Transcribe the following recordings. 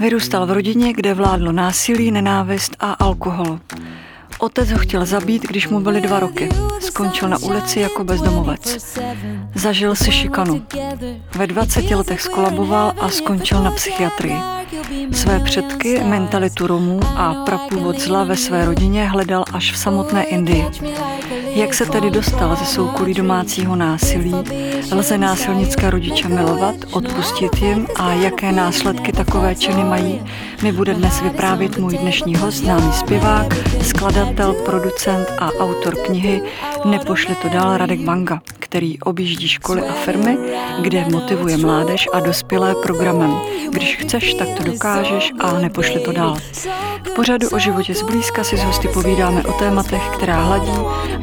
Vyrůstal v rodině, kde vládlo násilí, nenávist a alkohol. Otec ho chtěl zabít, když mu byly dva roky. Skončil na ulici jako bezdomovec. Zažil si šikanu. Ve 20 letech skolaboval a skončil na psychiatrii. Své předky, mentalitu Romů a prapůvod zla ve své rodině hledal až v samotné Indii. Jak se tedy dostal ze soukolí domácího násilí? Lze násilnické rodiče milovat, odpustit jim a jaké následky takové činy mají? Mi bude dnes vyprávět můj dnešní host, známý zpěvák, skladatel, producent a autor knihy Nepošli to dál Radek Banga, který objíždí školy a firmy, kde motivuje mládež a dospělé programem. Když chceš, tak to dokážeš a nepošli to dál. V pořadu o životě zblízka si s hosty povídáme o tématech, která hladí,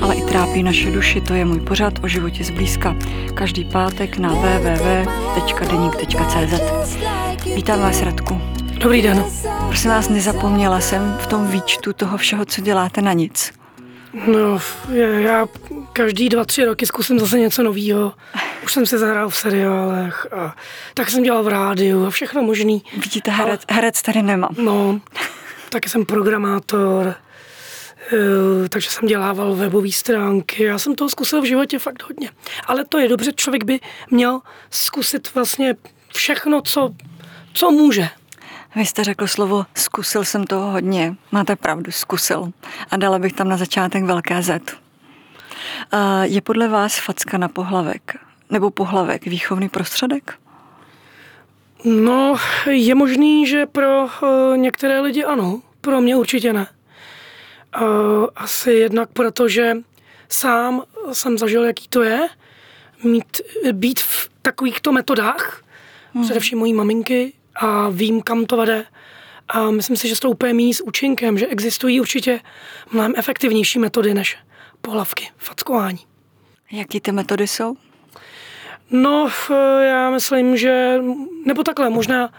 ale i trápí naše duši. To je můj pořad o životě zblízka. Každý pátek na www.deník.cz Vítám vás, Radku. Dobrý den. Prosím vás, nezapomněla jsem v tom výčtu toho všeho, co děláte na nic. No, já každý dva, tři roky zkusím zase něco nového. Už jsem se zahrál v seriálech a tak jsem dělal v rádiu a všechno možný. Vidíte, herec, herec tady nemám. No, taky jsem programátor, eh, takže jsem dělával webové stránky. Já jsem toho zkusil v životě fakt hodně. Ale to je dobře, člověk by měl zkusit vlastně všechno, co, co může. Vy jste řekl slovo zkusil jsem toho hodně. Máte pravdu, zkusil. A dala bych tam na začátek velké Z. Je podle vás facka na pohlavek nebo pohlavek výchovný prostředek? No, je možný, že pro uh, některé lidi ano, pro mě určitě ne. Uh, asi jednak proto, že sám jsem zažil, jaký to je, mít, být v takovýchto metodách, hmm. především mojí maminky, a vím, kam to vede. A myslím si, že to úplně míní s účinkem, že existují určitě mnohem efektivnější metody než pohlavky, fackování. Jaký ty metody jsou? No, já myslím, že, nebo takhle, možná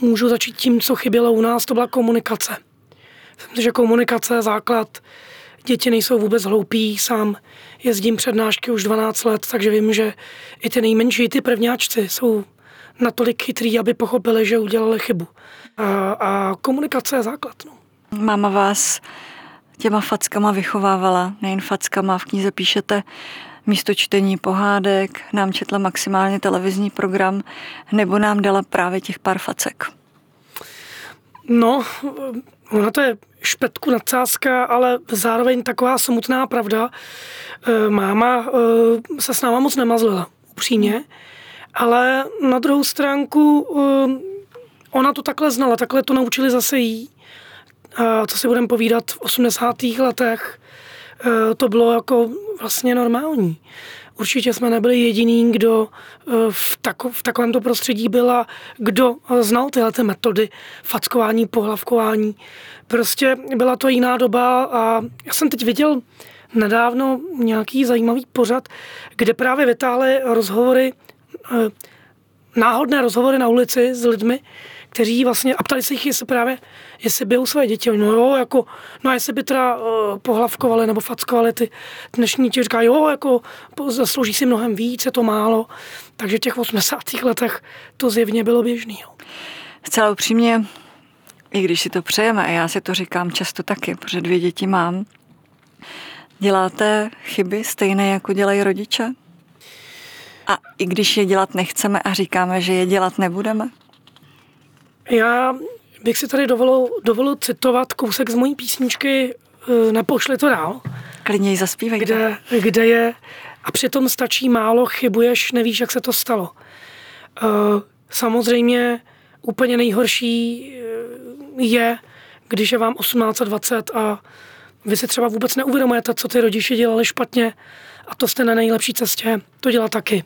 můžu začít tím, co chybělo u nás, to byla komunikace. Myslím, že komunikace je základ. Děti nejsou vůbec hloupí, sám jezdím přednášky už 12 let, takže vím, že i ty nejmenší, ty prvňáčci jsou natolik chytrý, aby pochopili, že udělali chybu. A, a komunikace je základ. No. Máma vás těma fackama vychovávala, nejen fackama, v knize píšete, místo čtení pohádek nám četla maximálně televizní program, nebo nám dala právě těch pár facek? No, ona to je špetku nadsázka, ale zároveň taková smutná pravda. E, máma e, se s náma moc nemazlila, upřímně. Ale na druhou stránku eh, ona to takhle znala, takhle to naučili zase jí. A co si budeme povídat, v 80. letech to bylo jako vlastně normální. Určitě jsme nebyli jediný, kdo eh, v, tako, v takovémto prostředí byl a kdo znal tyhle ty metody fackování, pohlavkování. Prostě byla to jiná doba a já jsem teď viděl nedávno nějaký zajímavý pořad, kde právě vytáhli rozhovory Eh, náhodné rozhovory na ulici s lidmi, kteří vlastně, a ptali se jich, jestli právě, jestli bijou své děti. No jo, jako, no a jestli by teda uh, pohlavkovali nebo fackovali ty dnešní děti, říkají, jo, jako zaslouží si mnohem víc, je to málo. Takže v těch 80. letech to zjevně bylo běžný. Jo. Zcela upřímně, i když si to přejeme, a já si to říkám často taky, protože dvě děti mám, děláte chyby stejné, jako dělají rodiče? A i když je dělat nechceme a říkáme, že je dělat nebudeme? Já bych si tady dovolil, dovolil citovat kousek z mojí písničky eh, Nepošli to dál. Klidně ji zaspívejte. Kde, kde je a přitom stačí málo, chybuješ, nevíš, jak se to stalo. Eh, samozřejmě úplně nejhorší eh, je, když je vám 18 a 20 a vy si třeba vůbec neuvědomujete, co ty rodiče dělali špatně a to jste na nejlepší cestě to dělat taky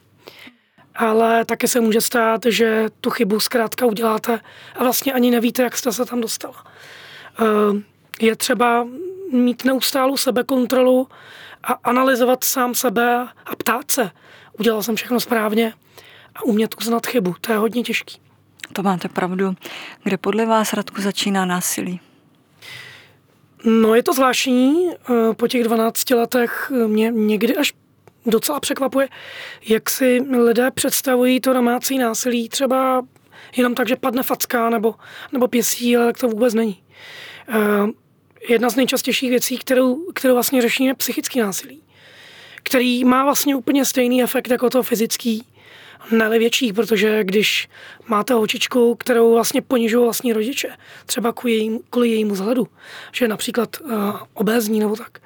ale také se může stát, že tu chybu zkrátka uděláte a vlastně ani nevíte, jak jste se tam dostala. Eh, je třeba mít neustálou sebekontrolu a analyzovat sám sebe a ptát se, udělal jsem všechno správně a umět uznat chybu. To je hodně těžký. To máte pravdu. Kde podle vás, Radku, začíná násilí? No je to zvláštní. Eh, po těch 12 letech mě někdy až docela překvapuje, jak si lidé představují to domácí násilí třeba jenom tak, že padne facka nebo, nebo pěsí, ale to vůbec není. Uh, jedna z nejčastějších věcí, kterou, kterou vlastně řešíme, je psychický násilí, který má vlastně úplně stejný efekt jako to fyzický, ne větší, protože když máte holčičku, kterou vlastně ponižují vlastní rodiče, třeba kvůli, jejím, kvůli jejímu vzhledu, že je například uh, obézní nebo tak,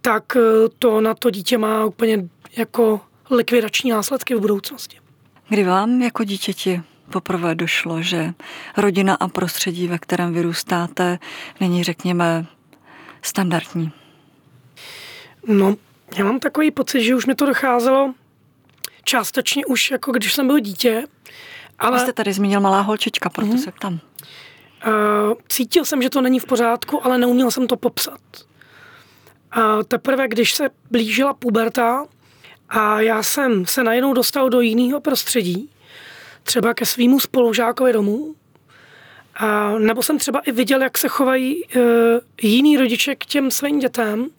tak uh, to na to dítě má úplně jako likvidační následky v budoucnosti. Kdy vám jako dítěti poprvé došlo, že rodina a prostředí, ve kterém vyrůstáte, není, řekněme, standardní? No, já mám takový pocit, že už mi to docházelo částečně už jako když jsem byl dítě. Ale... Vy jste tady zmínil malá holčička, proto mm-hmm. se ptám. Uh, cítil jsem, že to není v pořádku, ale neuměl jsem to popsat. A teprve, když se blížila puberta a já jsem se najednou dostal do jiného prostředí, třeba ke svýmu spolužákovi domů, a nebo jsem třeba i viděl, jak se chovají uh, jiný rodiče k těm svým dětem,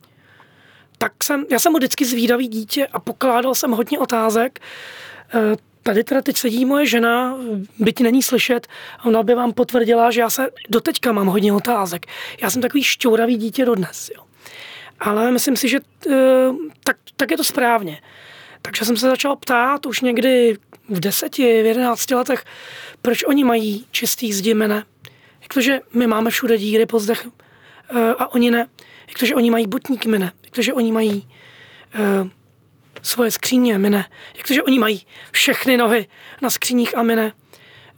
tak jsem, já jsem vždycky zvídavý dítě a pokládal jsem hodně otázek. Eh, tady teda teď sedí moje žena, byť není slyšet, ona by vám potvrdila, že já se doteďka mám hodně otázek. Já jsem takový šťouravý dítě dodnes. Jo. Ale myslím si, že eh, tak, tak je to správně. Takže jsem se začal ptát už někdy v deseti, v jedenácti letech, proč oni mají čistý zdi mene. Jak to, že my máme všude díry po zdech eh, a oni ne. Jak to, že oni mají botníky mene to, že oni mají uh, svoje skříně, mine. Jak to, že oni mají všechny nohy na skříních a mine.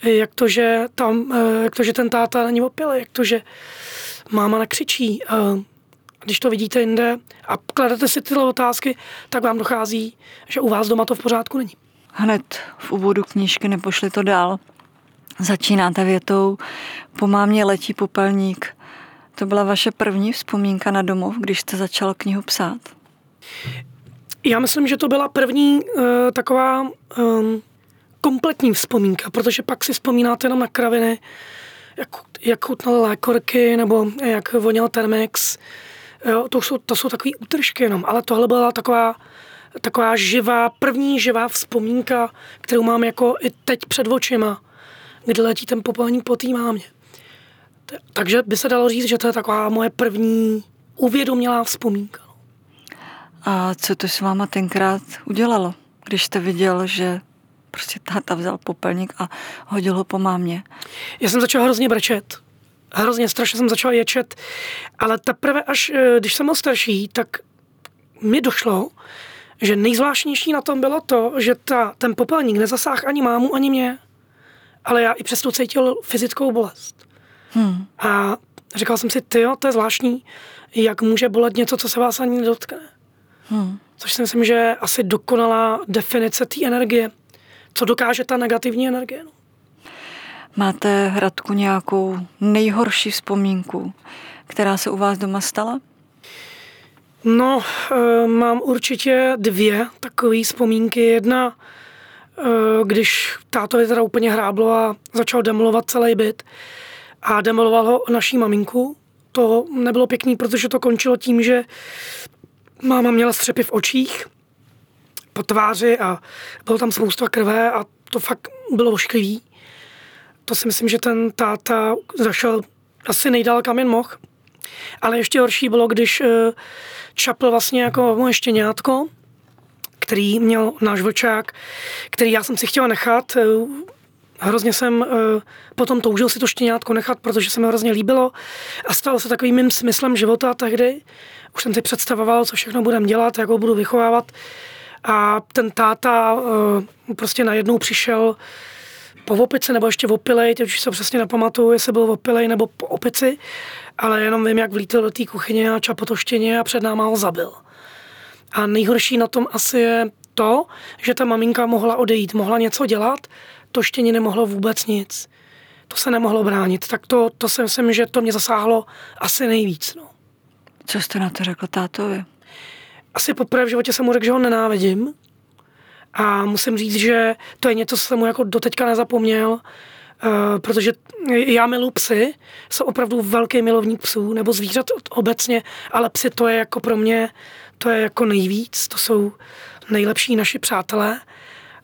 Jak to, že, tam, uh, jak to, že ten táta na ní opil, jak to, že máma nekřičí. Uh, když to vidíte jinde a kladete si tyhle otázky, tak vám dochází, že u vás doma to v pořádku není. Hned v úvodu knížky nepošli to dál. Začínáte větou, po mámě letí popelník, to byla vaše první vzpomínka na domov, když jste začala knihu psát? Já myslím, že to byla první uh, taková um, kompletní vzpomínka, protože pak si vzpomínáte jenom na kraviny, jak, jak chutnaly lékorky nebo jak voněl Termex. Jo, to, jsou, to jsou takové útržky jenom, ale tohle byla taková, taková živá, první živá vzpomínka, kterou mám jako i teď před očima, kdy letí ten popelník po té mámě. Takže by se dalo říct, že to je taková moje první uvědomělá vzpomínka. A co to s váma tenkrát udělalo, když jste viděl, že prostě táta vzal popelník a hodil ho po mámě? Já jsem začal hrozně brečet. Hrozně strašně jsem začal ječet, ale teprve až, eh, když jsem byl starší, tak mi došlo, že nejzvláštnější na tom bylo to, že ta, ten popelník nezasáhl ani mámu, ani mě, ale já i přesto cítil fyzickou bolest. Hmm. A říkal jsem si, ty to je zvláštní, jak může bolet něco, co se vás ani nedotkne. Hmm. Což si myslím, že je asi dokonalá definice té energie. Co dokáže ta negativní energie? No. Máte, Hradku, nějakou nejhorší vzpomínku, která se u vás doma stala? No, e, mám určitě dvě takové vzpomínky. Jedna, e, když tátovi teda úplně hráblo a začal demolovat celý byt, a demoloval ho naší maminku. To nebylo pěkný, protože to končilo tím, že máma měla střepy v očích, po tváři a bylo tam spousta krve a to fakt bylo ošklivý. To si myslím, že ten táta zašel asi nejdál kam jen mohl. Ale ještě horší bylo, když eh, čapl vlastně jako moje štěňátko, který měl náš vlčák, který já jsem si chtěla nechat. Eh, hrozně jsem uh, potom toužil si to štěňátko nechat, protože se mi hrozně líbilo a stalo se takovým mým smyslem života tehdy. Už jsem si představoval, co všechno budem dělat, jak ho budu vychovávat. A ten táta prostě najednou přišel po opici nebo ještě v opilej, teď už se přesně nepamatuju, jestli byl v opilej nebo po opici, ale jenom vím, jak vlítl do té kuchyně a čapo to štěně a před náma ho zabil. A nejhorší na tom asi je to, že ta maminka mohla odejít, mohla něco dělat to štění nemohlo vůbec nic. To se nemohlo bránit. Tak to, to si myslím, že to mě zasáhlo asi nejvíc. No. Co jste na to řekl tátovi? Asi poprvé v životě jsem mu řekl, že ho nenávidím. A musím říct, že to je něco, co jsem mu jako doteďka nezapomněl, uh, protože já miluji psy, jsem opravdu velký milovník psů, nebo zvířat obecně, ale psy to je jako pro mě, to je jako nejvíc, to jsou nejlepší naši přátelé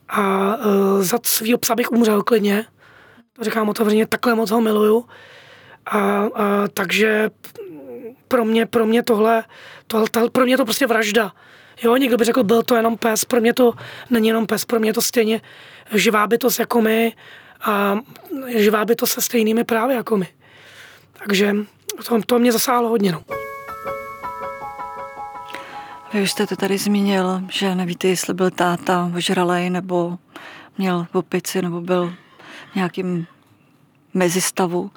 a uh, za svýho psa bych umřel klidně. Říkám otevřeně, takhle moc ho miluju. A, a takže pro mě, pro mě tohle, tohle, tohle, pro mě to prostě vražda. Jo, někdo by řekl, byl to jenom pes, pro mě to není jenom pes, pro mě to stejně živá bytost jako my a živá bytost se stejnými právy jako my. Takže to, to mě zasáhlo hodně. No. Vy už jste to tady zmínil, že nevíte, jestli byl táta ožralej, nebo měl opici, nebo byl nějakým mezistavu.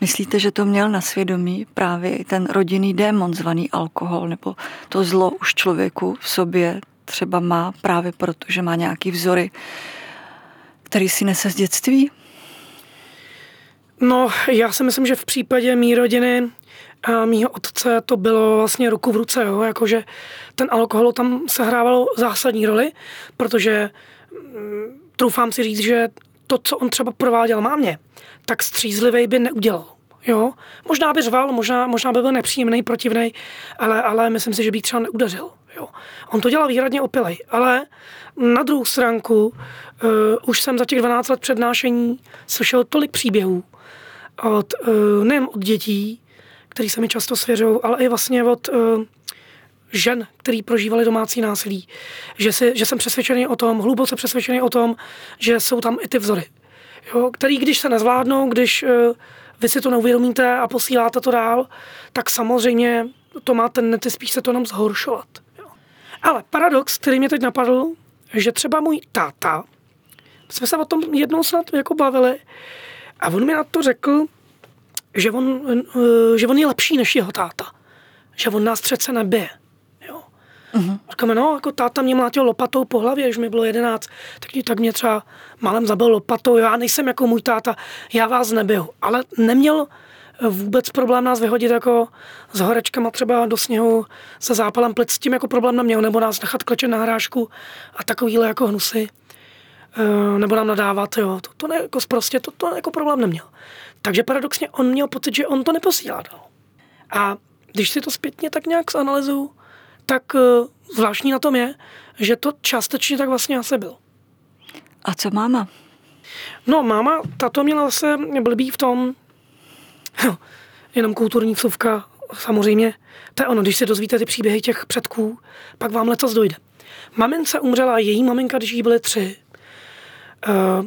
Myslíte, že to měl na svědomí právě ten rodinný démon zvaný alkohol, nebo to zlo už člověku v sobě třeba má právě proto, že má nějaký vzory, který si nese z dětství? No, já si myslím, že v případě mý rodiny a mýho otce to bylo vlastně ruku v ruce, jo? jakože ten alkohol tam sehrával zásadní roli, protože mm, troufám si říct, že to, co on třeba prováděl mámě, tak střízlivý by neudělal. Jo? Možná by řval, možná, možná by byl nepříjemný, protivný, ale, ale myslím si, že by třeba neudařil. Jo? On to dělal výhradně opilej, ale na druhou stránku uh, už jsem za těch 12 let přednášení slyšel tolik příběhů od, uh, nejen od dětí, který se mi často svěřují, ale i vlastně od uh, žen, který prožívali domácí násilí. Že, si, že jsem přesvědčený o tom, hluboce přesvědčený o tom, že jsou tam i ty vzory. Jo, který, když se nezvládnou, když uh, vy si to neuvědomíte a posíláte to dál, tak samozřejmě to má tendenci spíš se to nám zhoršovat. Jo. Ale paradox, který mě teď napadl, že třeba můj táta, jsme se o tom jednou snad jako bavili, a on mi na to řekl, že on, eh, že on je lepší než jeho táta. Že on nás přece nebije. Uh-huh. Říkáme, no, jako táta mě mlátil lopatou po hlavě, když mi bylo jedenáct, tak, mě, tak mě třeba malem zabil lopatou. Já nejsem jako můj táta, já vás nebiju. Ale neměl vůbec problém nás vyhodit jako s horečkama třeba do sněhu se zápalem plic, s tím jako problém neměl, nebo nás nechat klečet na hrášku a takovýhle jako hnusy, eh, nebo nám nadávat, jo. To, to ne, jako prostě, to, to jako problém neměl. Takže paradoxně on měl pocit, že on to neposílá dál. A když si to zpětně tak nějak zanalizuju, tak uh, zvláštní na tom je, že to částečně tak vlastně asi bylo. A co máma? No, máma, tato měla zase blbý v tom, no, jenom kulturní vsuvka, samozřejmě, to je ono, když se dozvíte ty příběhy těch předků, pak vám letos dojde. Mamince umřela, její maminka, když jí byly tři. Uh,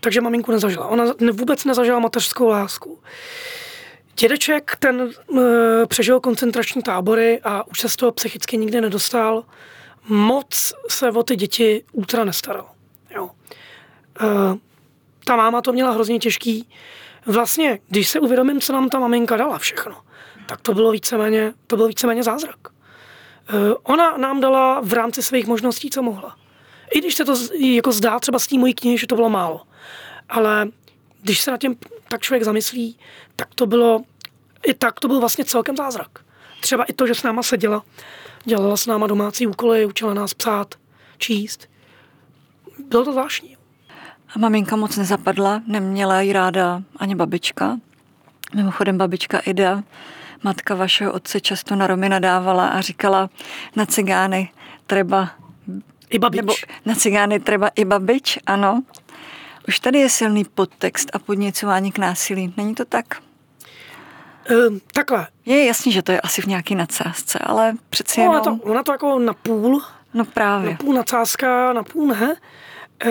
takže maminku nezažila. Ona vůbec nezažila mateřskou lásku. Dědeček, ten e, přežil koncentrační tábory a už se z toho psychicky nikdy nedostal. Moc se o ty děti ultra nestaral. Jo. E, ta máma to měla hrozně těžký. Vlastně, když se uvědomím, co nám ta maminka dala všechno, tak to bylo víceméně, to bylo víceméně zázrak. E, ona nám dala v rámci svých možností, co mohla. I když se to jako zdá třeba s tím mojí knihy, že to bylo málo ale když se na tím tak člověk zamyslí, tak to bylo, i tak to byl vlastně celkem zázrak. Třeba i to, že s náma seděla, dělala s náma domácí úkoly, učila nás psát, číst. Bylo to zvláštní. A maminka moc nezapadla, neměla jí ráda ani babička. Mimochodem babička Ida, matka vašeho otce, často na Romy nadávala a říkala na cigány treba i babič. Nebo na cigány treba i babič, ano. Už tady je silný podtext a podněcování k násilí. Není to tak? Um, takhle. Je jasný, že to je asi v nějaký nadsázce, ale přeci no, jenom... Ona to, ona to jako na půl. No právě. Na půl nadsázka, na půl ne. E,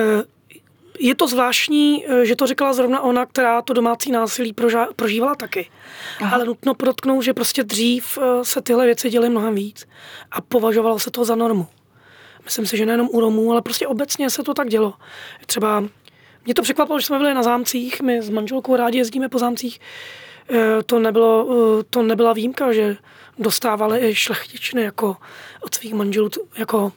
je to zvláštní, e, že to říkala zrovna ona, která to domácí násilí proža, prožívala taky. Aha. Ale nutno podotknout, že prostě dřív e, se tyhle věci děly mnohem víc a považovalo se to za normu. Myslím si, že nejenom u Romů, ale prostě obecně se to tak dělo. Třeba mě to překvapilo, že jsme byli na zámcích, my s manželkou rádi jezdíme po zámcích. E, to, nebylo, e, to nebyla výjimka, že dostávali i šlechtičny jako od svých manželů, jako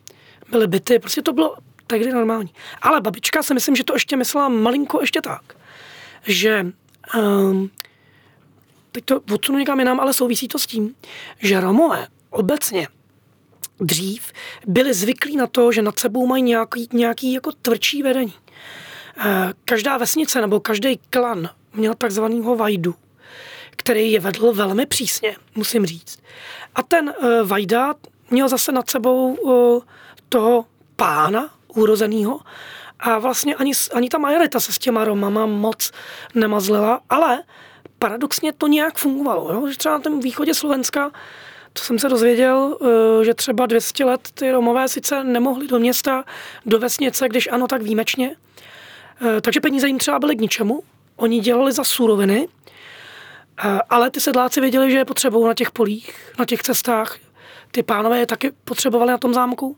byly byty, prostě to bylo tehdy normální. Ale babička si myslím, že to ještě myslela malinko ještě tak, že um, teď to odsunu někam jinam, ale souvisí to s tím, že Romové obecně dřív byli zvyklí na to, že nad sebou mají nějaký, nějaký jako tvrdší vedení. Eh, každá vesnice nebo každý klan měl takzvanýho vajdu, který je vedl velmi přísně, musím říct. A ten eh, vajda měl zase nad sebou eh, toho pána urozeného A vlastně ani, ani ta majorita se s těma Romama moc nemazlila, ale paradoxně to nějak fungovalo. Jo? Že třeba na tom východě Slovenska, to jsem se dozvěděl, že třeba 200 let ty Romové sice nemohli do města, do vesnice, když ano, tak výjimečně. Eh, takže peníze jim třeba byly k ničemu. Oni dělali za suroviny, eh, ale ty sedláci věděli, že je potřebují na těch polích, na těch cestách. Ty pánové je taky potřebovali na tom zámku.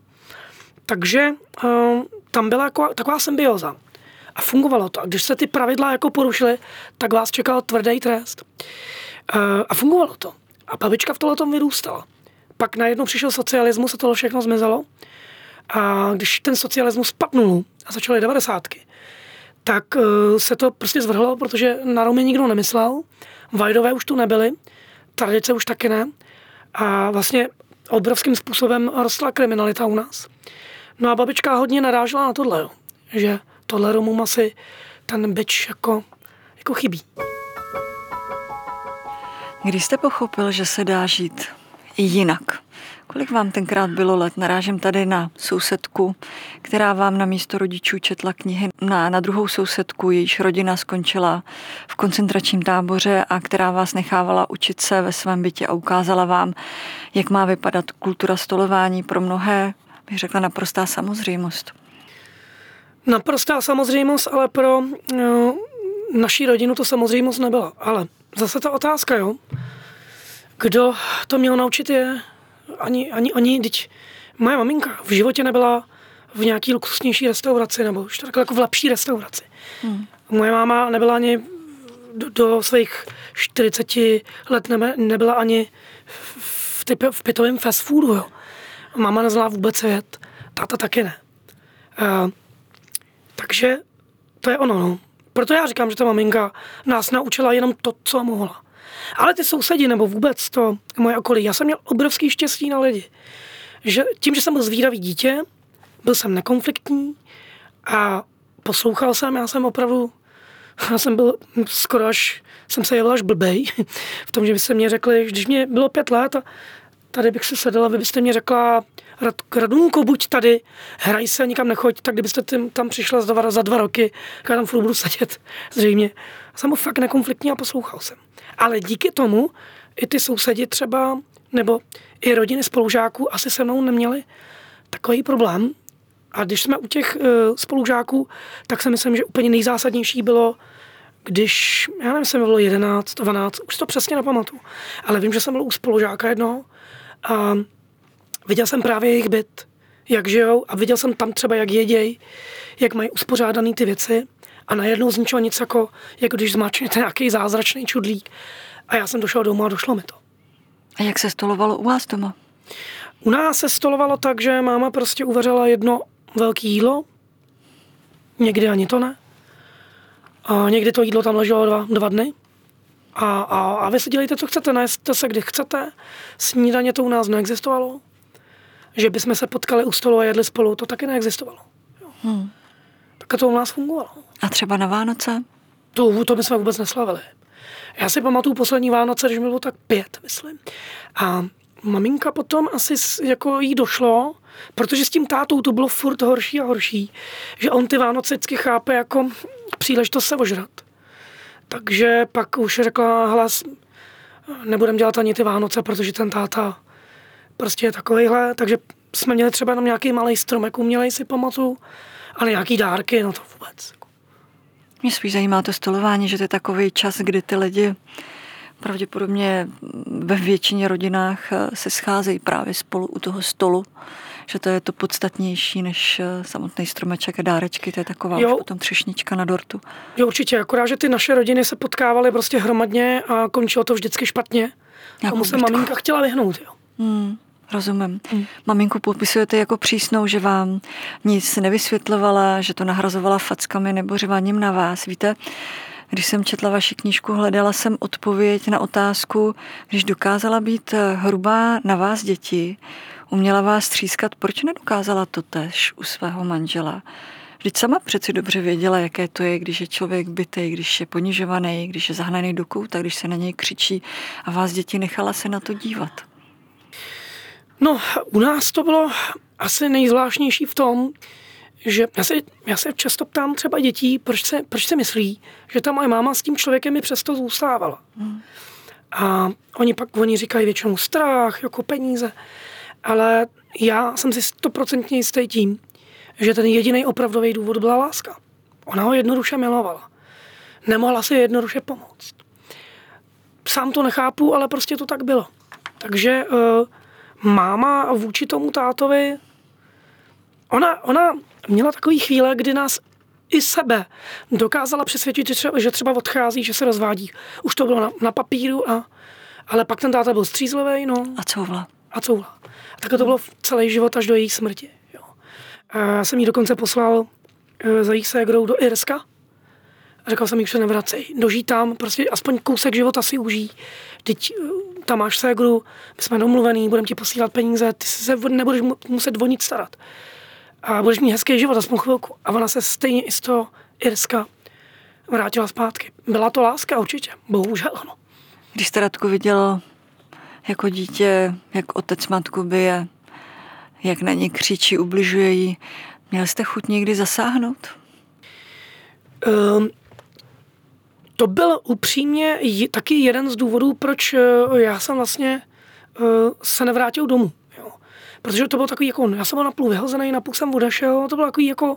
Takže tam byla jako, taková symbioza. A fungovalo to. A když se ty pravidla jako porušily, tak vás čekal tvrdý trest. A fungovalo to. A babička v tom vyrůstala. Pak najednou přišel socialismus a tohle všechno zmizelo. A když ten socialismus padnul a začaly devadesátky, tak uh, se to prostě zvrhlo, protože na Romy nikdo nemyslel, Vajdové už tu nebyly, tradice už taky ne. A vlastně obrovským způsobem rostla kriminalita u nás. No a babička hodně narážela na tohle, jo. že tohle Romům asi ten byč jako, jako chybí. Když jste pochopil, že se dá žít jinak, kolik vám tenkrát bylo let? Narážím tady na sousedku, která vám na místo rodičů četla knihy, na, na druhou sousedku, jejíž rodina skončila v koncentračním táboře a která vás nechávala učit se ve svém bytě a ukázala vám, jak má vypadat kultura stolování pro mnohé, bych řekla naprostá samozřejmost. Naprostá samozřejmost, ale pro no, naší rodinu to samozřejmost nebyla. Ale zase ta otázka, jo. Kdo to měl naučit je ani, ani oni, teď moje maminka v životě nebyla v nějaký luxusnější restauraci nebo jako v lepší restauraci. Hmm. Moje máma nebyla ani do, do svých 40 let nebe, nebyla ani v, typ, v pitovém fast foodu. Jo. Máma neznala vůbec svět, táta taky ne. Uh, takže to je ono. No. Proto já říkám, že ta maminka nás naučila jenom to, co mohla. Ale ty sousedi nebo vůbec to moje okolí, já jsem měl obrovský štěstí na lidi. Že tím, že jsem byl zvídavý dítě, byl jsem nekonfliktní a poslouchal jsem, já jsem opravdu, já jsem byl skoro až, jsem se jevil až blbej, v tom, že by se mě řekli, když mě bylo pět let a tady bych se sedla, vy byste mě řekla, Radunko, buď tady, hraj se, nikam nechoď, tak kdybyste tím, tam přišla za dva, za dva roky, já tam furt budu sedět, zřejmě. Jsem fakt nekonfliktní a poslouchal jsem. Ale díky tomu i ty sousedi třeba, nebo i rodiny spolužáků asi se mnou neměli takový problém. A když jsme u těch uh, spolužáků, tak si myslím, že úplně nejzásadnější bylo, když, já nevím, jsem bylo 11, 12, už to přesně nepamatuju, ale vím, že jsem byl u spolužáka jednoho a viděl jsem právě jejich byt, jak žijou a viděl jsem tam třeba, jak jeděj, jak mají uspořádané ty věci a najednou z ničeho nic jako, jako když zmáčknete nějaký zázračný čudlík. A já jsem došel domů a došlo mi to. A jak se stolovalo u vás doma? U nás se stolovalo tak, že máma prostě uvařila jedno velké jídlo, někdy ani to ne. A někdy to jídlo tam leželo dva, dva dny. A, a, a vy si dělejte, co chcete, najeste se, kdy chcete. Snídaně to u nás neexistovalo. Že bychom se potkali u stolu a jedli spolu, to taky neexistovalo. Jo. Hmm. Tak to u nás fungovalo. A třeba na Vánoce? To, to my jsme vůbec neslavili. Já si pamatuju poslední Vánoce, když mi bylo tak pět, myslím. A maminka potom asi jako jí došlo, protože s tím tátou to bylo furt horší a horší, že on ty Vánoce vždycky chápe jako příležitost se ožrat. Takže pak už řekla, hlas, nebudem dělat ani ty Vánoce, protože ten táta prostě je takovýhle, takže jsme měli třeba jenom nějaký malý stromek, umělej si pamatuju, ale nějaký dárky, no to vůbec. Mě spíš zajímá to stolování, že to je takový čas, kdy ty lidi pravděpodobně ve většině rodinách eh, se scházejí právě spolu u toho stolu, že to je to podstatnější než eh, samotný stromeček a dárečky, to je taková jo. už potom třešnička na dortu. Jo, určitě, akorát, že ty naše rodiny se potkávaly prostě hromadně a končilo to vždycky špatně. Tomu se maminka chtěla vyhnout, jo. Hmm. Rozumím. Hmm. Maminku popisujete jako přísnou, že vám nic nevysvětlovala, že to nahrazovala fackami nebo řeváním na vás. Víte, když jsem četla vaši knížku, hledala jsem odpověď na otázku, když dokázala být hrubá na vás děti, uměla vás třískat, proč nedokázala to tež u svého manžela? Vždyť sama přeci dobře věděla, jaké to je, když je člověk bytej, když je ponižovaný, když je zahnaný do kouta, když se na něj křičí a vás děti nechala se na to dívat. No, u nás to bylo asi nejzvláštnější v tom, že já se, já se často ptám třeba dětí, proč se, proč se myslí, že ta moje máma s tím člověkem mi přesto zůstávala. Hmm. A oni pak oni říkají většinou strach, jako peníze. Ale já jsem si stoprocentně jistý tím, že ten jediný opravdový důvod byla láska. Ona ho jednoduše milovala. Nemohla si jednoduše pomoct. Sám to nechápu, ale prostě to tak bylo. Takže uh, máma vůči tomu tátovi, ona, ona měla takový chvíle, kdy nás i sebe dokázala přesvědčit, že třeba, že třeba odchází, že se rozvádí. Už to bylo na, na papíru, a, ale pak ten táta byl střízlivý. No. A couvla. A couvla. A takhle to bylo celý život až do její smrti. Jo. A já jsem jí dokonce poslal e, za jejich ségrou do Irska. A říkal jsem jí, že se nevracej. Dožij tam, prostě aspoň kousek života si užij. Teď e, tam máš ségru, my jsme domluvený, budeme ti posílat peníze, ty se nebudeš muset o nic starat a budeš mít hezký život, aspoň chvilku. A ona se stejně i z toho Irska vrátila zpátky. Byla to láska určitě, bohužel. No. Když jste Radku viděl jako dítě, jak otec matku bije, jak na ně křičí, ubližuje jí, měl jste chuť někdy zasáhnout? Um, to byl upřímně taky jeden z důvodů, proč eh, já jsem vlastně uh, se nevrátil domů protože to bylo takový jako, já jsem byl napůl vyhozený, napůl jsem odešel, to bylo takový jako,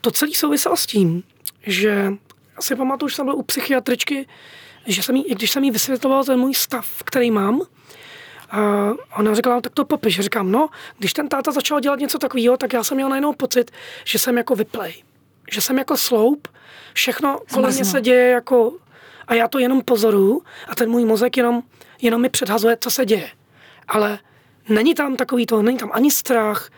to celý souviselo s tím, že si pamatuju, že jsem byl u psychiatričky, že jsem jí, když jsem jí vysvětloval ten můj stav, který mám, a ona říkala, tak to popiš. Říkám, no, když ten táta začal dělat něco takového, tak já jsem měl najednou pocit, že jsem jako vyplej. Že jsem jako sloup, všechno kolem mě se děje jako, a já to jenom pozoruju a ten můj mozek jenom, jenom mi předhazuje, co se děje. Ale Není tam takový to, není tam ani strach.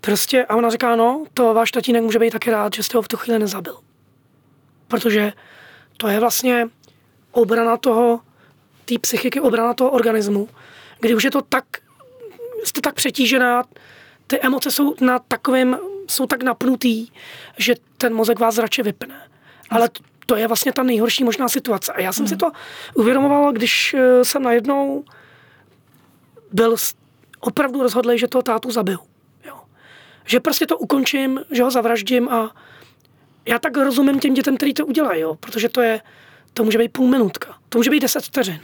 Prostě, a ona říká, no, to váš tatínek může být taky rád, že jste ho v tu chvíli nezabil. Protože to je vlastně obrana toho, té psychiky, obrana toho organismu, kdy už je to tak, jste tak přetížená, ty emoce jsou na takovém, jsou tak napnutý, že ten mozek vás radši vypne. Ale to je vlastně ta nejhorší možná situace. A já jsem hmm. si to uvědomovala, když eh, jsem najednou byl opravdu rozhodlý, že toho tátu zabiju. Jo. Že prostě to ukončím, že ho zavraždím a já tak rozumím těm dětem, který to udělají, jo, protože to je, to může být půl minutka, to může být deset vteřin.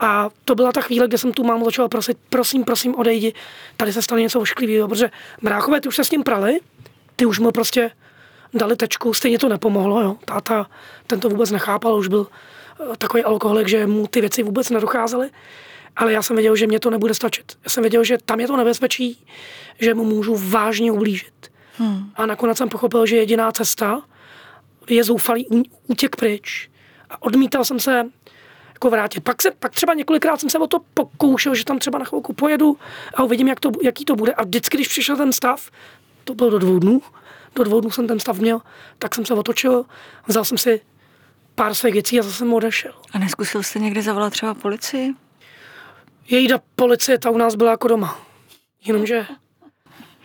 A to byla ta chvíle, kdy jsem tu mámu začala prosit, prosím, prosím, odejdi, tady se stane něco ošklivého, protože bráchové, ty už se s ním prali, ty už mu prostě dali tečku, stejně to nepomohlo, jo. Táta, ten to vůbec nechápal, už byl eh, takový alkoholik, že mu ty věci vůbec nedocházely ale já jsem věděl, že mě to nebude stačit. Já jsem věděl, že tam je to nebezpečí, že mu můžu vážně ublížit. Hmm. A nakonec jsem pochopil, že jediná cesta je zoufalý útěk pryč. A odmítal jsem se jako vrátit. Pak, se, pak třeba několikrát jsem se o to pokoušel, že tam třeba na chvilku pojedu a uvidím, jak to, jaký to bude. A vždycky, když přišel ten stav, to bylo do dvou dnů, do dvou dnů jsem ten stav měl, tak jsem se otočil, vzal jsem si pár svých věcí a zase jsem odešel. A neskusil jste někdy zavolat třeba policii? Jejda policie, ta u nás byla jako doma. Jenomže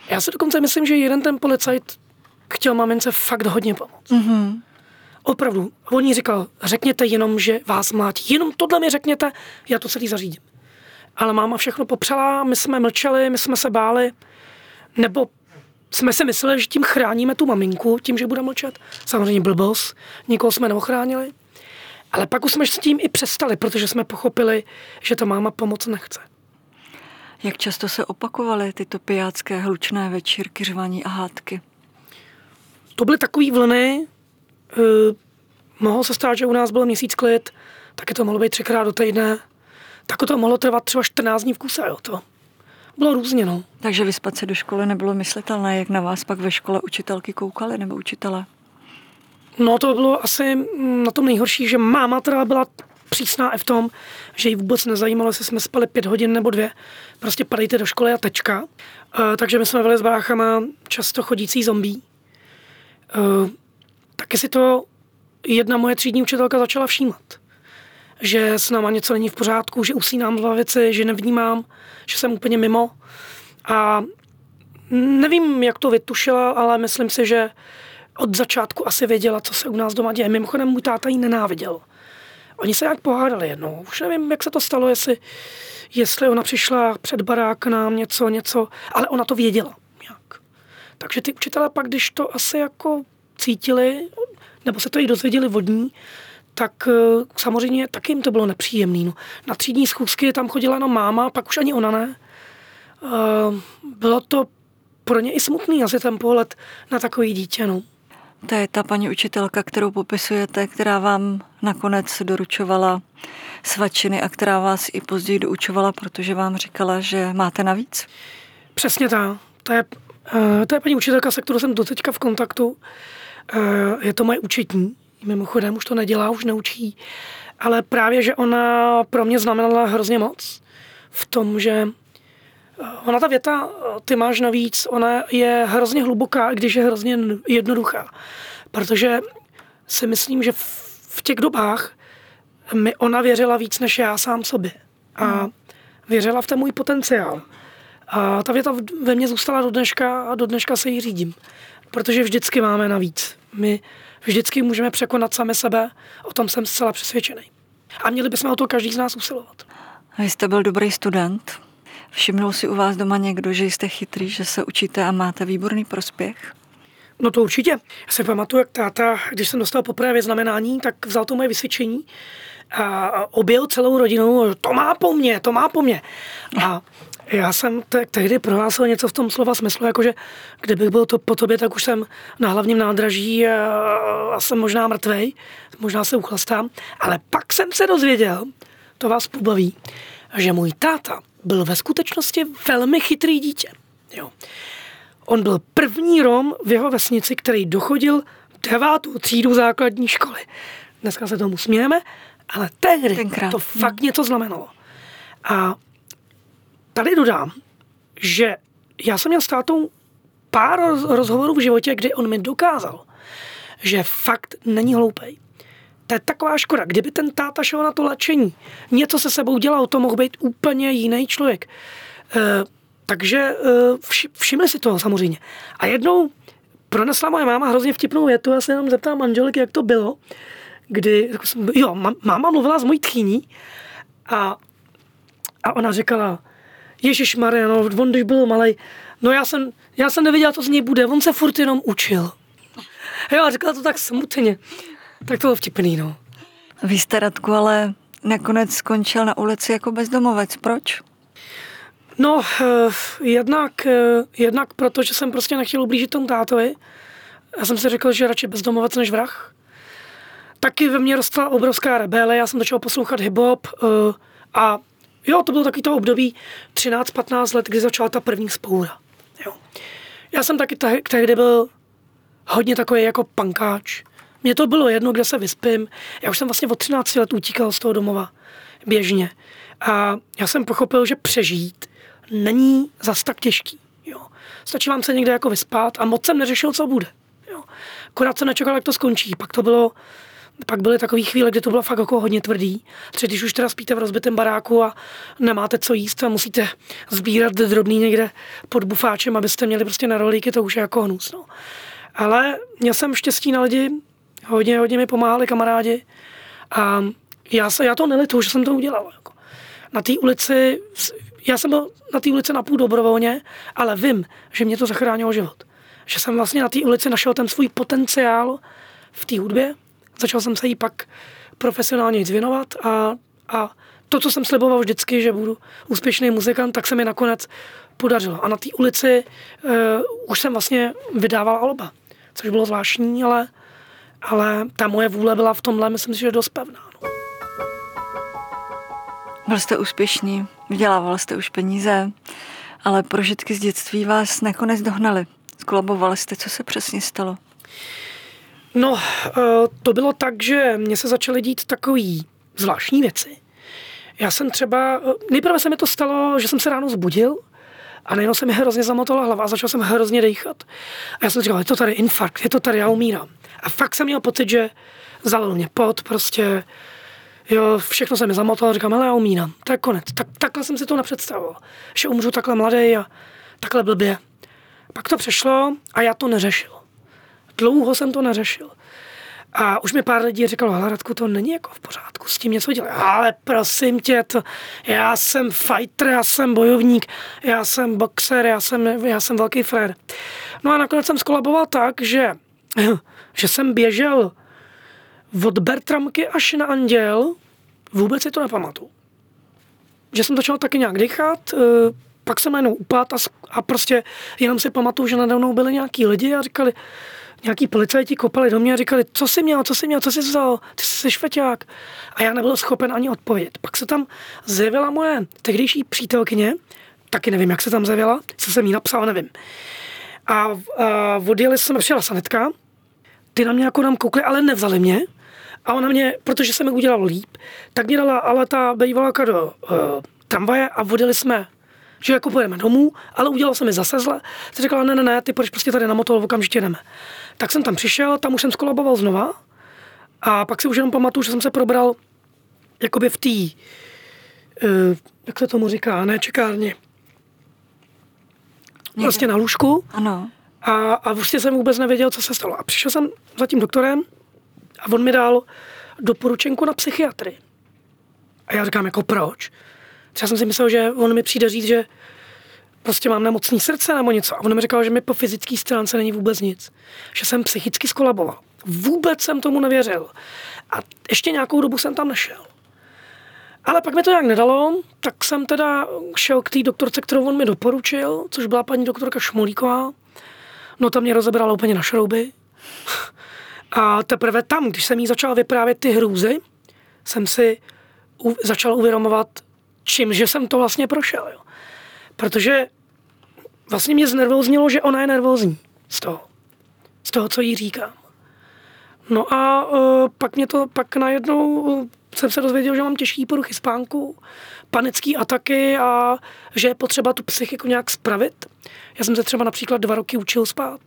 já si dokonce myslím, že jeden ten policajt chtěl mamince fakt hodně pomoct. Mm-hmm. Opravdu. On jí říkal, řekněte jenom, že vás mlátí. Jenom tohle mi řekněte, já to celý zařídím. Ale máma všechno popřela, my jsme mlčeli, my jsme se báli, nebo jsme si mysleli, že tím chráníme tu maminku, tím, že bude mlčet. Samozřejmě blbost, nikoho jsme neochránili. Ale pak už jsme s tím i přestali, protože jsme pochopili, že to máma pomoc nechce. Jak často se opakovaly tyto pijácké hlučné večírky, řvaní a hádky? To byly takové vlny. Uh, mohlo se stát, že u nás byl měsíc klid, taky to mohlo být třikrát do týdne. Tak to mohlo trvat třeba 14 dní v kuse. Jo, to bylo různě. No. Takže vyspat se do školy nebylo myslitelné, jak na vás pak ve škole učitelky koukaly nebo učitele? No to bylo asi na tom nejhorší, že máma teda byla přísná i v tom, že ji vůbec nezajímalo, jestli jsme spali pět hodin nebo dvě. Prostě padejte do školy a tečka. Uh, takže my jsme byli s bráchama často chodící zombí. Uh, taky si to jedna moje třídní učitelka začala všímat. Že s náma něco není v pořádku, že usínám v lavici, že nevnímám, že jsem úplně mimo. A nevím, jak to vytušila, ale myslím si, že od začátku asi věděla, co se u nás doma děje. Mimochodem, můj táta ji nenáviděl. Oni se jak pohádali jednou. Už nevím, jak se to stalo, jestli, jestli ona přišla před barák nám něco, něco, ale ona to věděla. Jak. Takže ty učitelé pak, když to asi jako cítili, nebo se to i dozvěděli vodní, tak eh, samozřejmě taky jim to bylo nepříjemné. No. Na třídní schůzky tam chodila jenom máma, pak už ani ona ne. Eh, bylo to pro ně i smutný asi ten pohled na takový dítě. No. To je ta paní učitelka, kterou popisujete, která vám nakonec doručovala svačiny a která vás i později doučovala, protože vám říkala, že máte navíc? Přesně tak. To je, eh, to je paní učitelka, se kterou jsem doteďka v kontaktu. Je to moje účetní, Mimochodem už to nedělá, už neučí. Ale právě, že ona pro mě znamenala hrozně moc. V tom, že eh, ona ta věta, eh, ty máš navíc, ona je hrozně hluboká, když je hrozně jednoduchá. Protože si myslím, že v těch dobách mi ona věřila víc než já sám sobě. A hmm. věřila v ten můj potenciál. A ta věta ve mně zůstala do dneška a do dneška se jí řídím. Protože vždycky máme navíc. My vždycky můžeme překonat sami sebe, o tom jsem zcela přesvědčený. A měli bychom o to každý z nás usilovat. Vy jste byl dobrý student. Všimnul si u vás doma někdo, že jste chytrý, že se učíte a máte výborný prospěch? No to určitě. Já si pamatuju, jak táta, když jsem dostal poprvé znamenání, tak vzal to moje vysvědčení a objel celou rodinu, to má po mně, to má po mně. A já jsem te- tehdy prohlásil něco v tom slova smyslu, jakože kdybych byl to po tobě, tak už jsem na hlavním nádraží a, a jsem možná mrtvej, možná se uchlastám. Ale pak jsem se dozvěděl, to vás pobaví, že můj táta byl ve skutečnosti velmi chytrý dítě. Jo. On byl první Rom v jeho vesnici, který dochodil devátou třídu základní školy. Dneska se tomu smějeme, ale tehdy Tenkrát. to fakt něco znamenalo. A tady dodám, že já jsem měl s tátou pár rozhovorů v životě, kdy on mi dokázal, že fakt není hloupej. To je taková škoda. Kdyby ten táta šel na to lačení, něco se sebou dělal, to mohl být úplně jiný člověk. E, takže e, vši, všimli si toho samozřejmě. A jednou pronesla moje máma hrozně vtipnou větu, já se jenom zeptám manželky, jak to bylo, kdy, jo, máma mluvila s mojí tchýní a, a ona říkala, Ježíš Mariano, on když byl malý, no já jsem, já jsem nevěděl, co z něj bude, on se furt jenom učil. Jo, a říkala to tak smutně. Tak to bylo vtipný, no. Vy jste, Radku, ale nakonec skončil na ulici jako bezdomovec. Proč? No, eh, jednak, eh, jednak proto, že jsem prostě nechtěl ublížit tomu tátovi. Já jsem si řekl, že radši bezdomovec než vrah. Taky ve mně rostla obrovská rebele, já jsem začal poslouchat hip-hop eh, a Jo, to bylo takový to období 13-15 let, kdy začala ta první spoura. Jo. Já jsem taky tehdy byl hodně takový jako pankáč. Mně to bylo jedno, kde se vyspím. Já už jsem vlastně od 13 let utíkal z toho domova běžně. A já jsem pochopil, že přežít není zas tak těžký. Jo. Stačí vám se někde jako vyspat a moc jsem neřešil, co bude. Jo. Akorát jsem nečekal, jak to skončí. Pak to bylo pak byly takové chvíle, kdy to bylo fakt jako hodně tvrdý. Třeba když už teda spíte v rozbitém baráku a nemáte co jíst a musíte sbírat drobný někde pod bufáčem, abyste měli prostě na rolíky, to už je jako hnus. No. Ale měl jsem štěstí na lidi, hodně, hodně mi pomáhali kamarádi a já, se, já to nelituju, že jsem to udělal. Jako. Na té ulici, já jsem byl na té ulici napůl dobrovolně, ale vím, že mě to zachránilo život. Že jsem vlastně na té ulici našel ten svůj potenciál v té hudbě, Začal jsem se jí pak profesionálně věnovat a, a to, co jsem sliboval vždycky, že budu úspěšný muzikant, tak se mi nakonec podařilo. A na té ulici uh, už jsem vlastně vydával alba, což bylo zvláštní, ale, ale ta moje vůle byla v tomhle, myslím si, že dost pevná. No. Byl jste úspěšný, vydělával jste už peníze, ale prožitky z dětství vás nakonec dohnaly. Skolabovali jste, co se přesně stalo? No, eh, to bylo tak, že mně se začaly dít takový zvláštní věci. Já jsem třeba, eh, nejprve se mi to stalo, že jsem se ráno zbudil a najednou se mi hrozně zamotala hlava a začal jsem hrozně dejchat. A já jsem říkal, je to tady infarkt, je to tady, já umírám. A fakt jsem měl pocit, že zalil mě pot, prostě, jo, všechno se mi zamotalo, říkám, ale já umírám, to je konec. Tak, takhle jsem si to nepředstavoval, že umřu takhle mladý a takhle blbě. Pak to přešlo a já to neřešil. Dlouho jsem to neřešil. A už mi pár lidí říkalo, hele Radku, to není jako v pořádku, s tím něco dělat. Ale prosím tě, to, já jsem fighter, já jsem bojovník, já jsem boxer, já jsem, já jsem velký frér. No a nakonec jsem skolaboval tak, že, že jsem běžel od Bertramky až na Anděl, vůbec si to nepamatuju. Že jsem začal taky nějak dýchat, eh, pak jsem najednou upad a, a prostě jenom si pamatuju, že nade mnou byli nějaký lidi a říkali, nějaký policajti kopali do mě a říkali, co jsi měl, co jsi měl, co jsi vzal, ty jsi šveťák. A já nebyl schopen ani odpovědět. Pak se tam zjevila moje tehdejší přítelkyně, taky nevím, jak se tam zjevila, co jsem jí napsal, nevím. A, a odjeli jsme, přijela sanetka, ty na mě jako nám koukli, ale nevzali mě. A ona mě, protože jsem mi udělal líp, tak mě dala ale ta bývalá do uh, tramvaje a vodili jsme že jako pojedeme domů, ale udělal jsem mi zase zle. Ty řekla, ne, ne, ne, ty půjdeš prostě tady na motor, okamžitě jdeme. Tak jsem tam přišel, tam už jsem skolaboval znova a pak si už jenom pamatuju, že jsem se probral jakoby v té, uh, jak se tomu říká, ne čekárně, vlastně na lůžku. Ano. A, a vlastně jsem vůbec nevěděl, co se stalo. A přišel jsem za tím doktorem a on mi dal doporučenku na psychiatrii. A já říkám, jako proč? Já jsem si myslel, že on mi přijde říct, že prostě mám nemocný srdce nebo něco. A on mi říkal, že mi po fyzické stránce není vůbec nic. Že jsem psychicky skolaboval. Vůbec jsem tomu nevěřil. A ještě nějakou dobu jsem tam nešel. Ale pak mi to nějak nedalo, tak jsem teda šel k té doktorce, kterou on mi doporučil, což byla paní doktorka Šmolíková. No tam mě rozebrala úplně na šrouby. A teprve tam, když jsem jí začal vyprávět ty hrůzy, jsem si u, začal uvědomovat, čím, že jsem to vlastně prošel. Jo. Protože vlastně mě znervoznilo, že ona je nervózní z toho. Z toho, co jí říkám. No a uh, pak mě to, pak najednou uh, jsem se dozvěděl, že mám těžký poruchy spánku, panické ataky a že je potřeba tu psychiku nějak spravit. Já jsem se třeba například dva roky učil spát.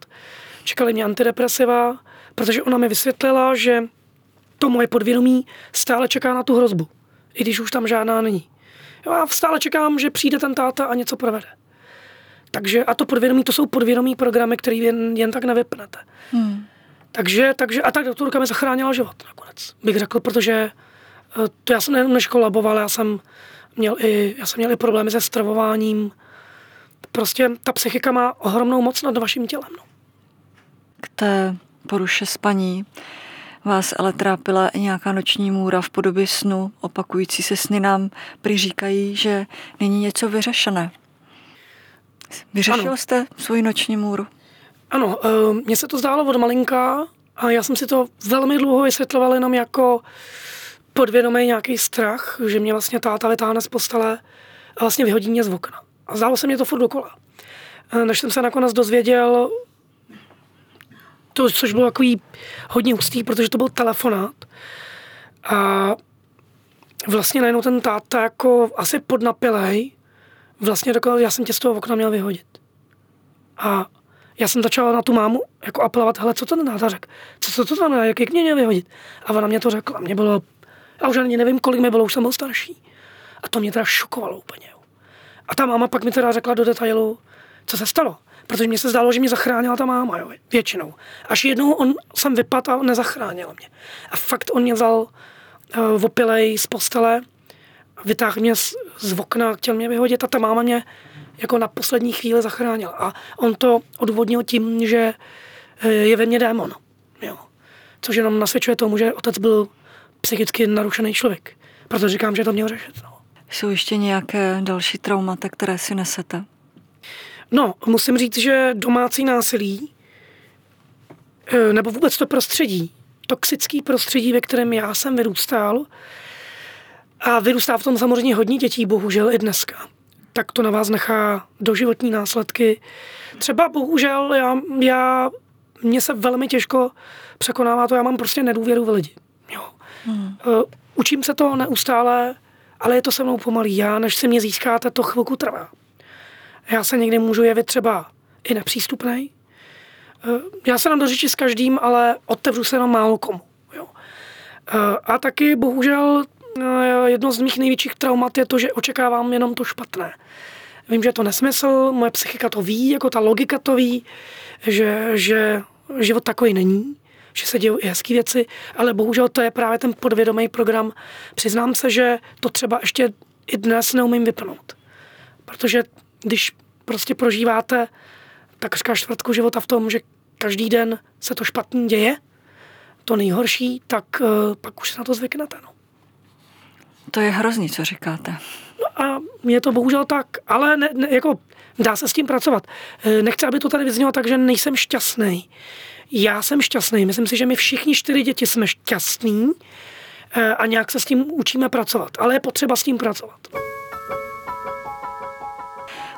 Čekali mě antidepresiva, protože ona mi vysvětlila, že to moje podvědomí stále čeká na tu hrozbu, i když už tam žádná není. Já stále čekám, že přijde ten táta a něco provede. Takže, a to podvědomí, to jsou podvědomí programy, které jen, jen tak nevypnete. Hmm. Takže, takže, a tak doktorka mi zachránila život nakonec, bych řekl, protože eh, to já jsem nejenom neškolaboval, já jsem měl i, já jsem měl i problémy se stravováním. Prostě ta psychika má ohromnou moc nad vaším tělem. No. K té poruše spaní vás ale trápila i nějaká noční můra v podobě snu, opakující se sny nám přiříkají, že není něco vyřešené. Vyřešil ano. jste svoji noční můru? Ano, uh, mně se to zdálo od malinka a já jsem si to velmi dlouho vysvětloval jenom jako podvědomý nějaký strach, že mě vlastně táta vytáhne z postele a vlastně vyhodí mě z okna. A zdálo se mě to furt dokola. Eh, než jsem se nakonec dozvěděl, to, což bylo takový hodně hustý, protože to byl telefonát. A vlastně najednou ten táta jako asi podnapilej vlastně řekl, já jsem tě z toho okna měl vyhodit. A já jsem začala na tu mámu jako apelovat, hele, co to ten řekl? Co, co to znamená, jak, jak mě měl vyhodit? A ona mě to řekla. Mě bylo, já už ani nevím, kolik mi bylo, už jsem byl starší. A to mě teda šokovalo úplně. A ta máma pak mi teda řekla do detailu, co se stalo protože mě se zdálo, že mě zachránila ta máma, jo, většinou. Až jednou on jsem vypadl nezachránil mě. A fakt on mě vzal uh, opilej z postele, vytáhl mě z, z okna, chtěl mě vyhodit a ta máma mě jako na poslední chvíli zachránila. A on to odvodnil tím, že eh, je ve mně démon. Jo. Což jenom nasvědčuje tomu, že otec byl psychicky narušený člověk. Proto říkám, že to měl řešit. No. Jsou ještě nějaké další traumata, které si nesete? No, musím říct, že domácí násilí, eh, nebo vůbec to prostředí, toxický prostředí, ve kterém já jsem vyrůstal, a vyrůstá v tom samozřejmě hodně dětí, bohužel i dneska, tak to na vás nechá doživotní následky. Třeba bohužel já, já mně se velmi těžko překonává to, já mám prostě nedůvěru v lidi. Jo. Hmm. Uh, učím se to neustále, ale je to se mnou pomalý. Já, než si mě získáte, to chvilku trvá. Já se někdy můžu jevit třeba i nepřístupný. Eh, já se nám do řeči s každým, ale otevřu se jenom málo komu. Jo. Eh, a taky bohužel jedno z mých největších traumat je to, že očekávám jenom to špatné. Vím, že je to nesmysl, moje psychika to ví, jako ta logika to ví, že, že život takový není, že se dějí i hezké věci, ale bohužel to je právě ten podvědomý program. Přiznám se, že to třeba ještě i dnes neumím vypnout. Protože když prostě prožíváte takřka čtvrtku života v tom, že každý den se to špatný děje, to nejhorší, tak uh, pak už se na to zvyknete. No. To je hrozný, co říkáte. No a je to bohužel tak, ale ne, ne, jako dá se s tím pracovat. Eh, nechci, aby to tady vyznělo tak, že nejsem šťastný. Já jsem šťastný. Myslím si, že my všichni čtyři děti jsme šťastní eh, a nějak se s tím učíme pracovat. Ale je potřeba s tím pracovat.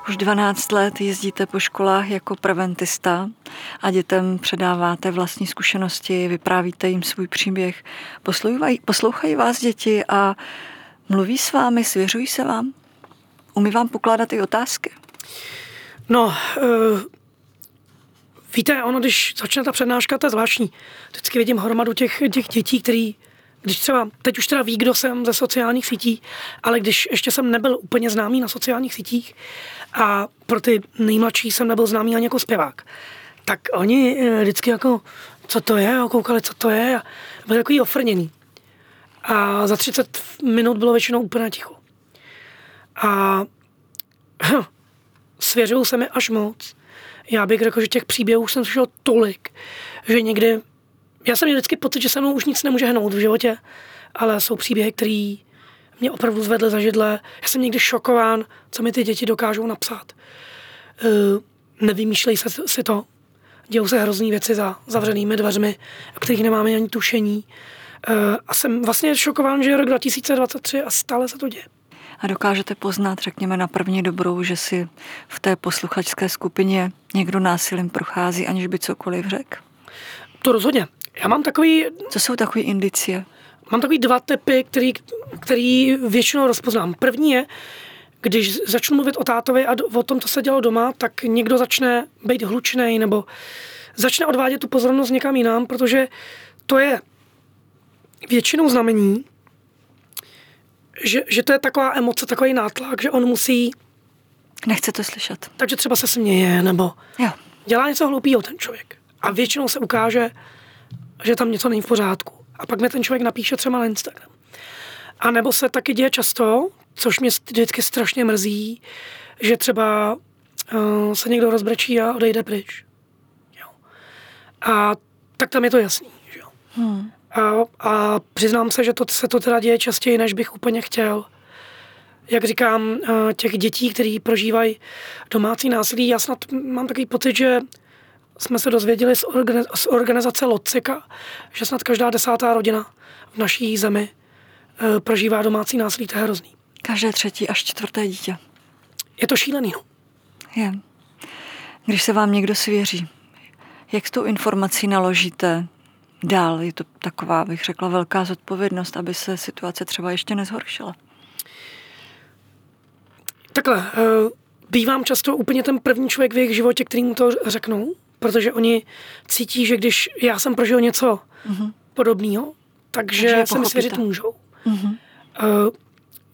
Už 12 let jezdíte po školách jako preventista a dětem předáváte vlastní zkušenosti, vyprávíte jim svůj příběh. Poslouchají, poslouchají vás děti a mluví s vámi, svěřují se vám? Umí vám pokládat i otázky? No, uh, víte, ono, když začne ta přednáška, to je zvláštní. Vždycky vidím hromadu těch, těch dětí, který když třeba, teď už teda ví, kdo jsem ze sociálních sítí, ale když ještě jsem nebyl úplně známý na sociálních sítích a pro ty nejmladší jsem nebyl známý ani jako zpěvák, tak oni eh, vždycky jako, co to je, koukali, co to je a byli takový ofrněný. A za 30 minut bylo většinou úplně ticho. A svěřil se mi až moc. Já bych řekl, že těch příběhů jsem slyšel tolik, že někdy já jsem měl vždycky pocit, že se mnou už nic nemůže hnout v životě, ale jsou příběhy, které mě opravdu zvedly za židle. Já jsem někdy šokován, co mi ty děti dokážou napsat. Uh, nevymýšlej se si to. Dějou se hrozný věci za zavřenými dveřmi, o kterých nemáme ani tušení. Uh, a jsem vlastně šokován, že je rok 2023 a stále se to děje. A dokážete poznat, řekněme na první dobrou, že si v té posluchačské skupině někdo násilím prochází, aniž by cokoliv řekl? To rozhodně. Já mám takový... Co jsou takové indicie? Mám takový dva typy, který, který většinou rozpoznám. První je, když začnu mluvit o tátovi a o tom, co se dělo doma, tak někdo začne být hlučný nebo začne odvádět tu pozornost někam jinam, protože to je většinou znamení, že, že to je taková emoce, takový nátlak, že on musí... Nechce to slyšet. Takže třeba se směje, nebo jo. dělá něco hloupého ten člověk. A většinou se ukáže, že tam něco není v pořádku. A pak mi ten člověk napíše třeba na Instagram. A nebo se taky děje často, což mě vždycky strašně mrzí, že třeba uh, se někdo rozbrečí a odejde pryč. Jo. A tak tam je to jasný. Jo. Hmm. A, a přiznám se, že to se to teda děje častěji, než bych úplně chtěl. Jak říkám, uh, těch dětí, které prožívají domácí násilí, já snad mám takový pocit, že jsme se dozvěděli z, organiz, z organizace Locika, že snad každá desátá rodina v naší zemi e, prožívá domácí násilí, to je hrozný. Každé třetí až čtvrté dítě. Je to šílený, no. Je. Když se vám někdo svěří, jak s tou informací naložíte dál? Je to taková, bych řekla, velká zodpovědnost, aby se situace třeba ještě nezhoršila. Takhle, e, bývám často úplně ten první člověk v jejich životě, který mu to řeknou, protože oni cítí, že když já jsem prožil něco mm-hmm. podobného, takže, takže se mi svěřit můžou. Mm-hmm.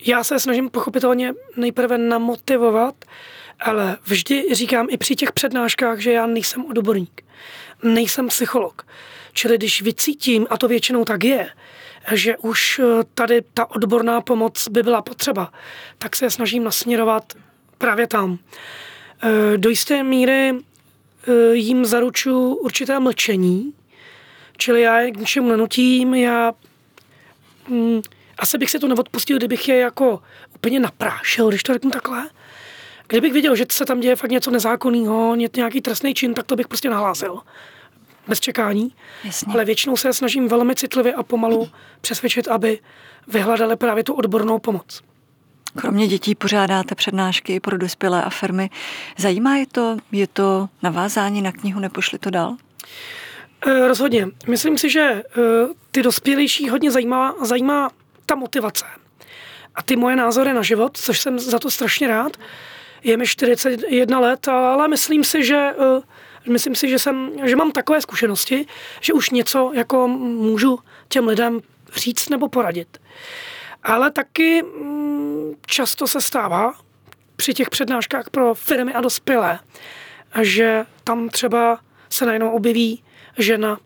Já se snažím pochopitelně nejprve namotivovat, ale vždy říkám i při těch přednáškách, že já nejsem odborník, nejsem psycholog. Čili když vycítím, a to většinou tak je, že už eh, tady ta odborná pomoc by byla potřeba, tak se snažím nasměrovat právě tam. Eh, do jisté míry Eh, jim zaručuju určité mlčení, čili já je k ničemu nenutím, já hm, asi bych si to neodpustil, kdybych je jako úplně naprášil, když to řeknu takhle. Kdybych viděl, že se tam děje fakt něco nezákonného, nějaký trestný čin, tak to bych prostě nahlásil. Bez čekání. Jasně. Ale většinou se snažím velmi citlivě a pomalu přesvědčit, aby vyhledali právě tu odbornou pomoc. Kromě dětí pořádáte přednášky pro dospělé a firmy. Zajímá je to? Je to navázání na knihu Nepošli to dál? E, rozhodně. Myslím si, že e, ty dospělejší hodně zajímá, zajímá ta motivace. A ty moje názory na život, což jsem za to strašně rád. Je mi 41 let, ale myslím si, že e, myslím si, že, jsem, že mám takové zkušenosti, že už něco jako můžu těm lidem říct nebo poradit. Ale taky mm, často se stává při těch přednáškách pro firmy a dospělé, že tam třeba se najednou objeví žena,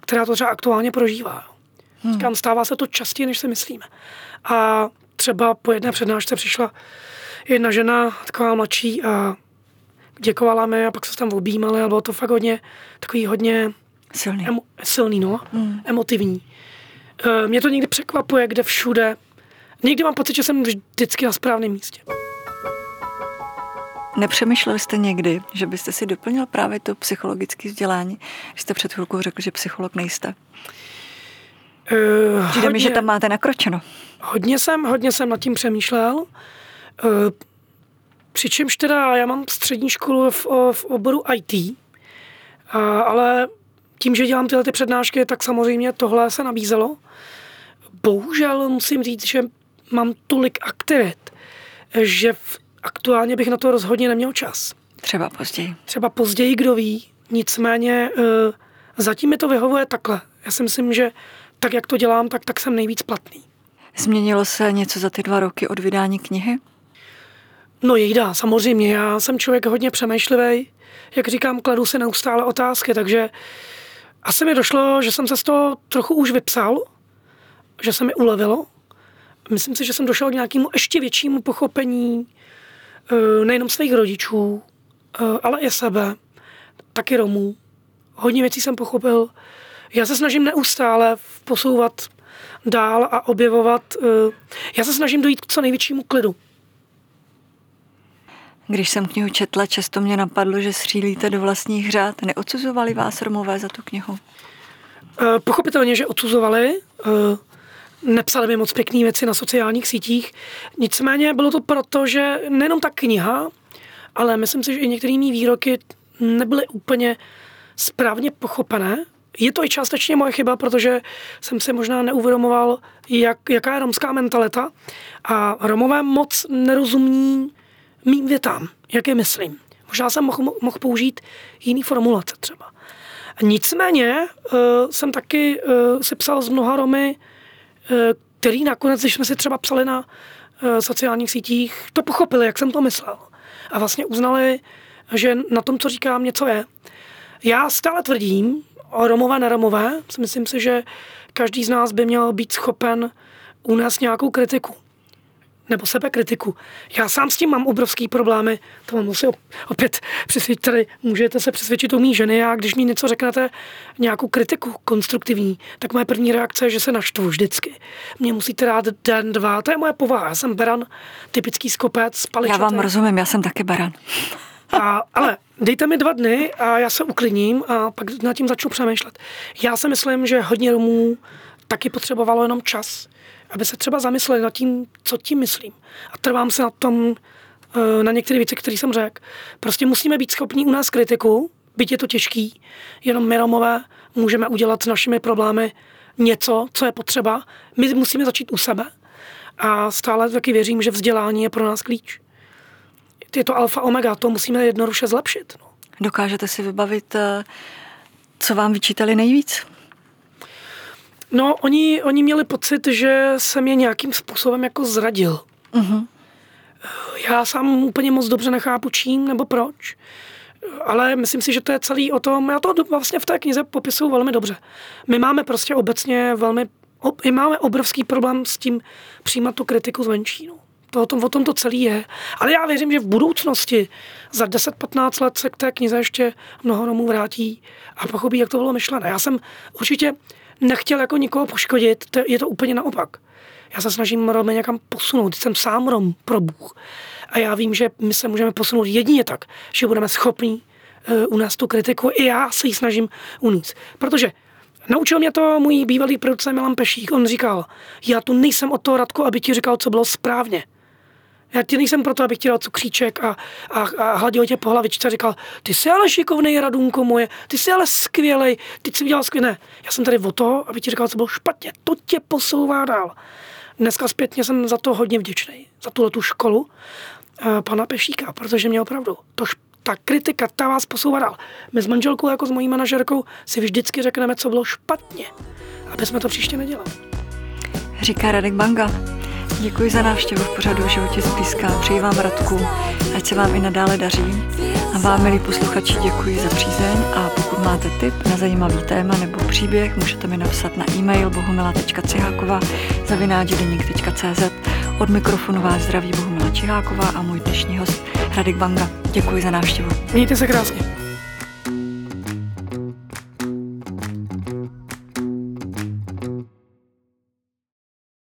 která to třeba aktuálně prožívá. Hmm. Říkám, stává se to častěji, než si myslíme. A třeba po jedné přednášce přišla jedna žena, taková mladší, a děkovala mi a pak se tam objímali a bylo to fakt hodně, takový hodně silný, emo, silný no, hmm. emotivní. E, mě to někdy překvapuje, kde všude. Někdy mám pocit, že jsem vždycky na správném místě. Nepřemýšleli jste někdy, že byste si doplnil právě to psychologické vzdělání, když jste před chvilkou řekl, že psycholog nejste? Uh, Přijde mi, že tam máte nakročeno. Hodně jsem, hodně jsem nad tím přemýšlel. Uh, přičemž teda já mám střední školu v, v oboru IT, uh, ale tím, že dělám tyhle ty přednášky, tak samozřejmě tohle se nabízelo. Bohužel musím říct, že mám tolik aktivit, že v, aktuálně bych na to rozhodně neměl čas. Třeba později. Třeba později, kdo ví. Nicméně uh, zatím mi to vyhovuje takhle. Já si myslím, že tak, jak to dělám, tak, tak jsem nejvíc platný. Změnilo se něco za ty dva roky od vydání knihy? No jejda, samozřejmě. Já jsem člověk hodně přemýšlivý. Jak říkám, kladu si neustále otázky, takže asi mi došlo, že jsem se z toho trochu už vypsal, že se mi ulevilo. Myslím si, že jsem došel k nějakému ještě většímu pochopení eh, nejenom svých rodičů, eh, ale i sebe, taky Romů. Hodně věcí jsem pochopil, já se snažím neustále posouvat dál a objevovat. Eh, já se snažím dojít k co největšímu klidu. Když jsem knihu četla, často mě napadlo, že střílíte do vlastních řád. Neodsuzovali vás Romové za tu knihu? Eh, pochopitelně, že odsuzovali. Eh, nepsali mi moc pěkné věci na sociálních sítích. Nicméně bylo to proto, že nejenom ta kniha, ale myslím si, že i některé mý výroky nebyly úplně správně pochopené je to i částečně moje chyba, protože jsem si možná neuvědomoval, jak, jaká je romská mentalita a Romové moc nerozumí mým větám, jak je myslím. Možná jsem mohl, mohl použít jiný formulace třeba. Nicméně uh, jsem taky uh, si psal z mnoha Romy, uh, který nakonec, když jsme si třeba psali na uh, sociálních sítích, to pochopili, jak jsem to myslel. A vlastně uznali, že na tom, co říkám, něco je. Já stále tvrdím, Romové na Romové. Myslím si, že každý z nás by měl být schopen unést nějakou kritiku. Nebo sebe kritiku. Já sám s tím mám obrovský problémy. To mám musím opět přesvědčit, tady můžete se přesvědčit u mý ženy. Já, když mi něco řeknete, nějakou kritiku konstruktivní, tak moje první reakce je, že se naštvu vždycky. Mě musíte dát den, dva, to je moje povaha. Já jsem beran, typický skopec, paličatý. Já vám rozumím, já jsem taky beran. A, ale dejte mi dva dny a já se uklidním a pak nad tím začnu přemýšlet. Já si myslím, že hodně Romů taky potřebovalo jenom čas, aby se třeba zamysleli nad tím, co tím myslím. A trvám se na tom, eh, na některé věci, které jsem řekl. Prostě musíme být schopni u nás kritiku, byť je to těžký, jenom my Romové můžeme udělat s našimi problémy něco, co je potřeba. My musíme začít u sebe. A stále taky věřím, že vzdělání je pro nás klíč je to alfa omega, to musíme jednoduše zlepšit. No. Dokážete si vybavit, eh, co vám vyčítali nejvíc? No, oni, oni měli pocit, že jsem je nějakým způsobem jako zradil. Uh-huh. Já sám úplně moc dobře nechápu čím nebo proč, ale myslím si, že to je celý o tom, já to vlastně v té knize popisuju velmi dobře. My máme prostě obecně velmi, my máme obrovský problém s tím přijímat tu kritiku zvenčí. No. To o tom, o tom to celý je. Ale já věřím, že v budoucnosti za 10-15 let se k té knize ještě mnoho Romů vrátí a pochopí, jak to bylo myšlené. Já jsem určitě nechtěl jako nikoho poškodit, to, je to úplně naopak. Já se snažím Romy někam posunout, jsem sám Rom pro Bůh. A já vím, že my se můžeme posunout jedině tak, že budeme schopní uh, u nás tu kritiku. I já se ji snažím unít. Protože Naučil mě to můj bývalý producent Milan Pešík. On říkal, já tu nejsem od toho Radku, aby ti říkal, co bylo správně. Já ti nejsem proto, abych ti dal cukříček a, a, a hladil tě po hlavičce a říkal, ty jsi ale šikovný radunko moje, ty jsi ale skvělej, ty jsi udělal skvělé. Já jsem tady o to, aby ti říkal, co bylo špatně, to tě posouvá dál. Dneska zpětně jsem za to hodně vděčný, za tuhle tu školu uh, pana Pešíka, protože mě opravdu to ta kritika, ta vás posouvá dál. My s manželkou jako s mojí manažerkou si vždycky řekneme, co bylo špatně, aby jsme to příště nedělali. Říká Radek Banga. Děkuji za návštěvu v pořadu Životě zblízka. Přeji vám Radku, ať se vám i nadále daří A vám, milí posluchači, děkuji za přízeň a pokud máte tip na zajímavý téma nebo příběh, můžete mi napsat na e-mail bohumila.ciháková zavináčdeník.cz Od mikrofonu vás zdraví Bohumila Čiháková a můj dnešní host Radek Banga. Děkuji za návštěvu. Mějte se krásně.